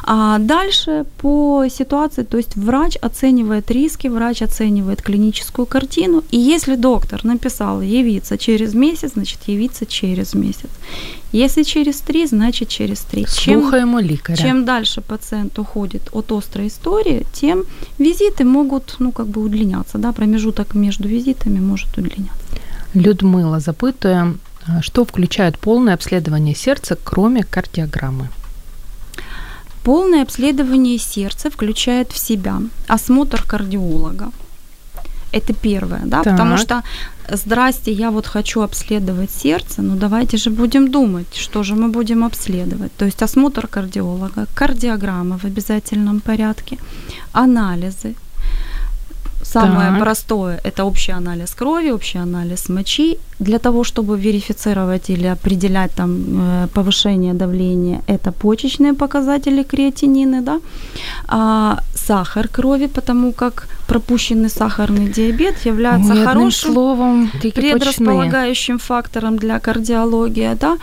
А дальше по ситуации, то есть врач оценивает риски, врач оценивает клиническую картину, и если доктор написал явиться через месяц, значит явиться через месяц. Если через три, значит через три. Чем, Слухаємо лікаря. чем дальше пациент уходит от острой истории, тем визиты могут, ну, как бы удлиняться, да, промежуток между визитами может удлиняться. Людмила запитує, а, что включает полное обследование сердца, кроме кардиограммы? Полное обследование сердца включает в себя осмотр кардиолога. это первое, да, Так. потому что здрасте, я вот хочу обследовать сердце, ну давайте же будем думать, что же мы будем обследовать. То есть осмотр кардиолога, кардиограмма в обязательном порядке, анализы. Самое Так. простое – это общий анализ крови, общий анализ мочи. Для того, чтобы верифицировать или определять там э, повышение давления, это почечные показатели креатинины, да, а, сахар крови, потому как пропущенный сахарный диабет является Ой, хорошим словом, предрасполагающим фактором для кардиологии, да.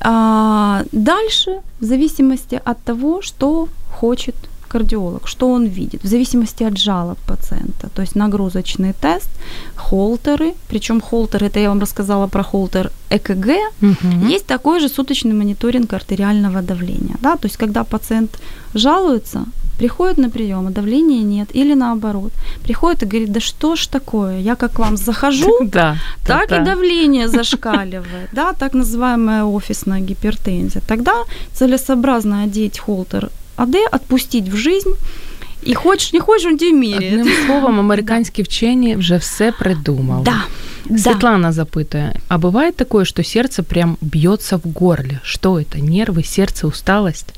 А, дальше, в зависимости от того, что хочет кардиолог, что он видит, в зависимости от жалоб пациента, то есть нагрузочный тест, холтеры, причем холтер, это я вам рассказала про холтер ЭКГ, Мгм. есть такой же суточный мониторинг артериального давления, да, то есть когда пациент жалуется, приходит на прием, а давления нет, или наоборот, приходит и говорит, да что ж такое, я как к вам захожу, (laughs) Да, так да, и да. давление (laughs) зашкаливает, да, так называемая офисная гипертензия. Тогда целесообразно одеть холтер АД, отпустить в жизнь, и хочешь, не хочешь, он тебе меряет. Одним словом, американські вчені вже все придумали. Да, да. Светлана запытая, а бывает такое, что сердце прям бьется в горле? Что это? Нервы, сердце, усталость?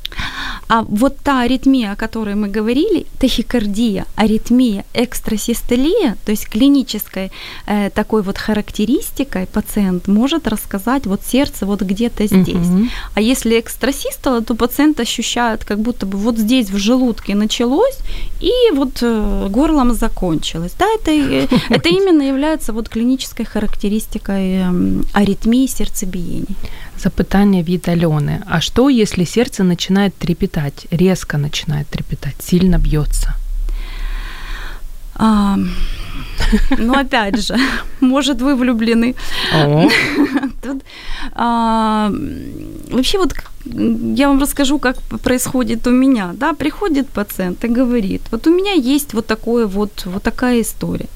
А вот та аритмия, о которой мы говорили, тахикардия, аритмия, экстрасистолия, то есть клинической э, такой вот характеристикой пациент может рассказать вот сердце вот где-то здесь. Мгм. А если экстрасистола, то пациент ощущает, как будто бы вот здесь в желудке началось и вот э, горлом закончилось. Да, это, э, (laughs) это именно является вот клинической характеристикой эм, аритмии сердцебиений. Запитание від Алены. А что, если сердце начинает трепетать, резко начинает трепетать, сильно бьется? А, ну, опять же, может, вы влюблены. Тут, а, вообще вот я вам расскажу, как происходит у меня. Да, приходит пациент и говорит, вот у меня есть вот такое вот, вот такая история.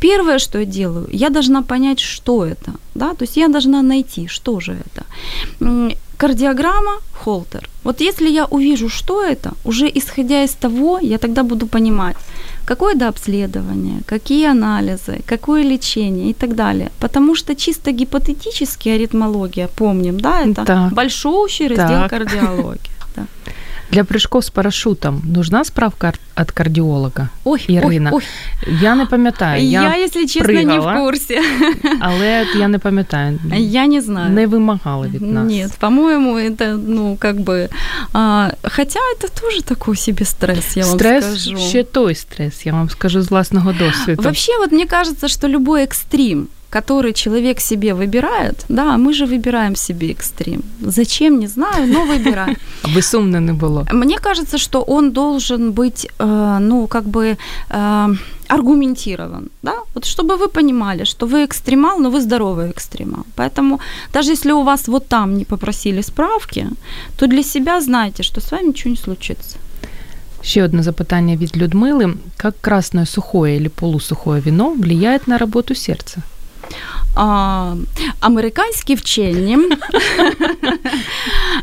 Первое, что я делаю, я должна понять, что это. Да? То есть я должна найти, что же это. Кардиограмма, холтер. Вот если я увижу, что это, уже исходя из того, я тогда буду понимать, какое дообследование, какие анализы, какое лечение и так далее. Потому что чисто гипотетически аритмология, помним, да, это Так. большущий раздел Так. кардиологии. (laughs) Да. для прыжков с парашютом нужна справка от кардіолога? Ой, Ірина, ой, Я не пам'ятаю, ой. я, Я, если честно, не прыгала. в курсе. але я не пам'ятаю. Я не знаю. Не вимагали від нас. Нет, по-моему, это, ну, как бы... а, хотя это тоже такой себе стресс, я стрес вам скажу. ще той стрес, я вам скажу з власного досвіду. Вообще, вот мне кажется, что любой экстрим, который человек себе выбирает, да, мы же выбираем себе экстрим. Зачем, не знаю, но выбираем. Аби сумно не було. Мне кажется, что он должен быть, э, ну, как бы э, аргументирован, да, вот чтобы вы понимали, что вы экстремал, но вы здоровый экстремал. Поэтому даже если у вас вот там не попросили справки, то для себя знайте, что с вами ничего не случится. Ще одне запитання від Людмили. Как красное сухое или полусухое вино влияет на работу сердца? А, американские вчения. (laughs)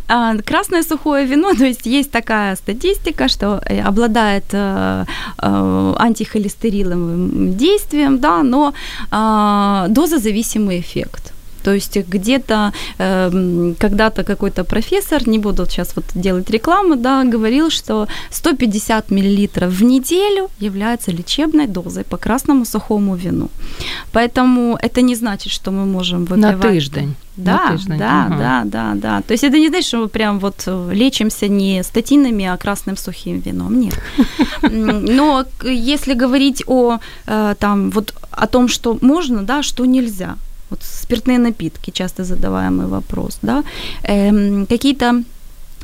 А, красное сухое вино, то есть есть такая статистика, что э, обладает э, э, антихолестериновым действием, да, но а, дозозависимый эффект. То есть где-то э, когда-то какой-то профессор, не буду сейчас вот делать рекламу, да, говорил, что 150 мл в неделю является лечебной дозой по красному сухому вину. Поэтому это не значит, что мы можем выпивать... На тиждень. Да, тиждень. да, Ага. да, да, да. То есть это не значит, что мы прям вот э, лечимся не статинами, а красным сухим вином. Нет. Но если говорить о э, там вот о том, что можно, да, что нельзя. Вот спиртные напитки, часто задаваемый вопрос, да. Эм, какие-то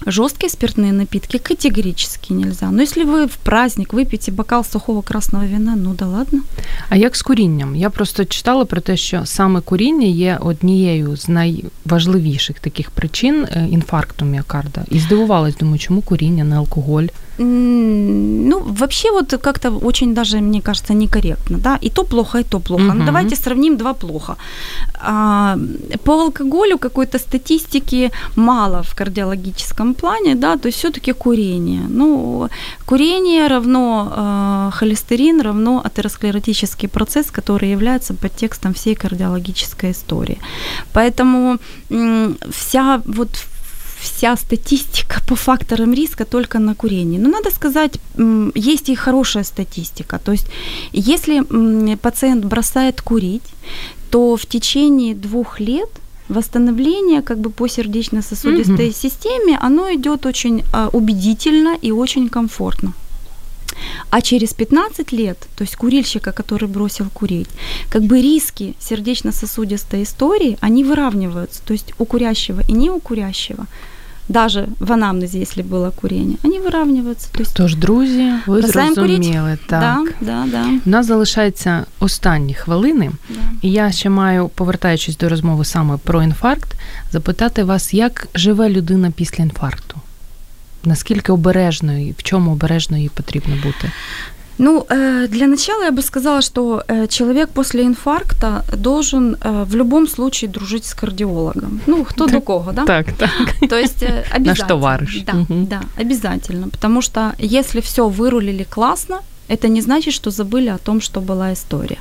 жесткие спиртные напитки категорически нельзя. Но если вы в праздник выпьете бокал сухого красного вина, ну да ладно. А як з курінням? Я просто читала про те, що саме куріння є однією з найважливіших таких причин е, інфаркту міокарда. І здивувалась, думаю, чому куріння, не алкоголь. М, Ну, вообще вот как-то очень даже, мне кажется, некорректно, да, и то плохо, и то плохо. Мгм. Ну, давайте сравним два плохо. А, по алкоголю какой-то статистики мало в кардиологическом плане, да, то есть все таки курение. Ну, курение равно э, холестерин, равно атеросклеротический процесс, который является подтекстом всей кардиологической истории. Поэтому м, вся вот вся статистика по факторам риска только на курении. Но надо сказать, есть и хорошая статистика. То есть, если пациент бросает курить, то в течение двух лет восстановление как бы по сердечно-сосудистой Мгм. системе, оно идет очень а, убедительно и очень комфортно. А через 15 лет, то есть курильщика, который бросил курить, как бы риски сердечно-сосудистой истории, они выравниваются. То есть у курящего и не у курящего, даже в анамнезе, если было курение, они выравниваются. То Тож, друзі, ви зрозуміли. Так. да, да, да, У нас залишаються останні хвилини, да. і я ще маю, повертаючись до розмови саме про інфаркт, запитати вас, як живе людина після інфаркту? Наскільки обережною, в чому обережною їй потрібно бути? Ну, э, для начала я бы сказала, что э, человек после инфаркта должен э, в любом случае дружить с кардиологом. Ну, кто до кого, да? Так, так. То есть (laughs) обязательно. товарищ. Да, Мгм. да, обязательно. Потому что если все вырулили классно, это не значит, что забыли о том, что была история.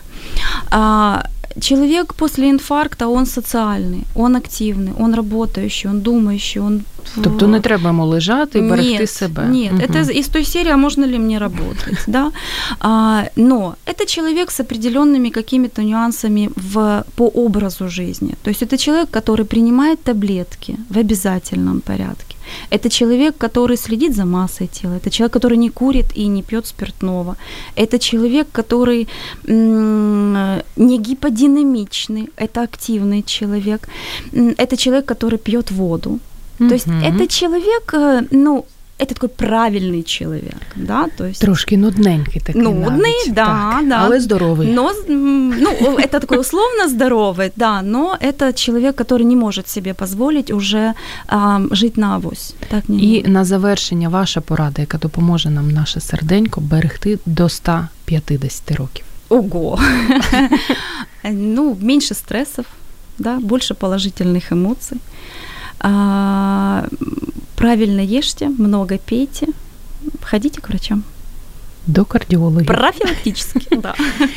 Человек после инфаркта, он социальный, он активный, он работающий, он думающий, он... Тобто не треба йому лежати і берегти нет, себе. Нет, Мгм. это из той серии, а можно ли мне работать, да? А, но это человек с определенными какими-то нюансами в, по образу жизни. То есть это человек, который принимает таблетки в обязательном порядке. Это человек, который следит за массой тела. Это человек, который не курит и не пьет спиртного. Это человек, который не гиподинамичный. Это активный человек. Это человек, который пьет воду. То есть это человек, э, ну, это такой правильный человек, да, то есть... Трошки нудненький такий. Нудний, навіть, да, так. да. Але здоровий. Но, м, ну, это такой условно здоровый, да, но это человек, который не может себе позволить уже а, жить на авось. Так не І может. на завершення ваша порада, яка допоможе нам наше серденько берегти до 150 років. Ого. (laughs) ну, меньше стрессов, да, больше положительных эмоций. А, правильно ешьте, много пейте, ходите к врачам. До кардіологів. Профилактически, (laughs) да.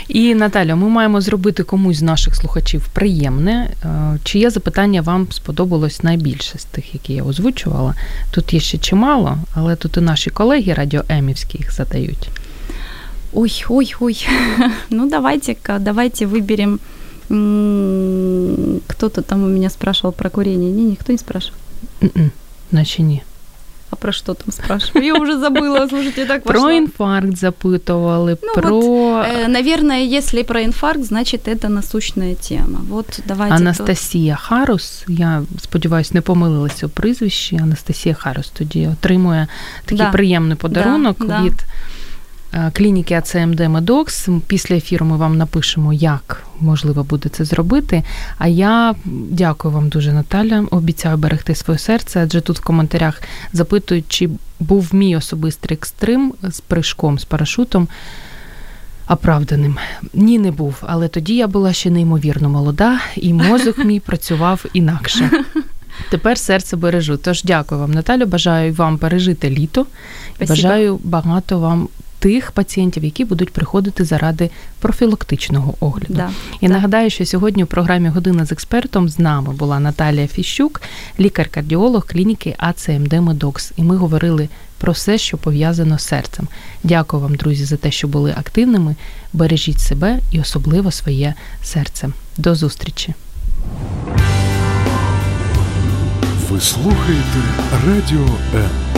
І Наталя, ми маємо зробити комусь з наших слухачів приємне. Е, Чиє запитання вам сподобалось найбільше з тих, які я озвучувала? Тут є ще чимало, але тут і наші колеги радіоемівські їх задають. Ой, ой, ой. (laughs) Ну, давайте-ка, давайте выберем. Кто-то там у меня спрашивал про курение. Не, никто не спрашивал. М-м, Наче ні. А про что там спрашивали? Я уже забыла, слушайте, так Про пошла. інфаркт запитували, Ну, про Э, Наверное, если про инфаркт, значит, это насущная тема. Вот давайте... Анастасія Харус. Я сподіваюся, не помилилася у прізвищі. Анастасія Харус тоді отримує такий Да. приємний подарунок Да, да. від е, клініки АЦМД Медокс. Після ефіру ми вам напишемо, як можливо буде це зробити. А я дякую вам дуже, Наталя. Обіцяю берегти своє серце, адже тут в коментарях запитують, чи був мій особистий екстрим з прыжком, з парашутом. Оправданим. Ні, не був, але тоді я була ще неймовірно молода, і мозок мій (laughs) працював інакше. Тепер серце бережу. Тож дякую вам, Наталю. Бажаю вам пережити літо. Спасибо. бажаю багато вам тих пацієнтів, які будуть приходити заради профілактичного огляду. Да, І да. нагадаю, що сьогодні у програмі Година з експертом з нами була Наталія Фіщук, лікар-кардіолог клініки АЦМД Медокс. І ми говорили про все, що пов'язано з серцем. Дякую вам, друзі, за те, що були активними. Бережіть себе і особливо своє серце. До зустрічі! Ви слухаєте Радіо М.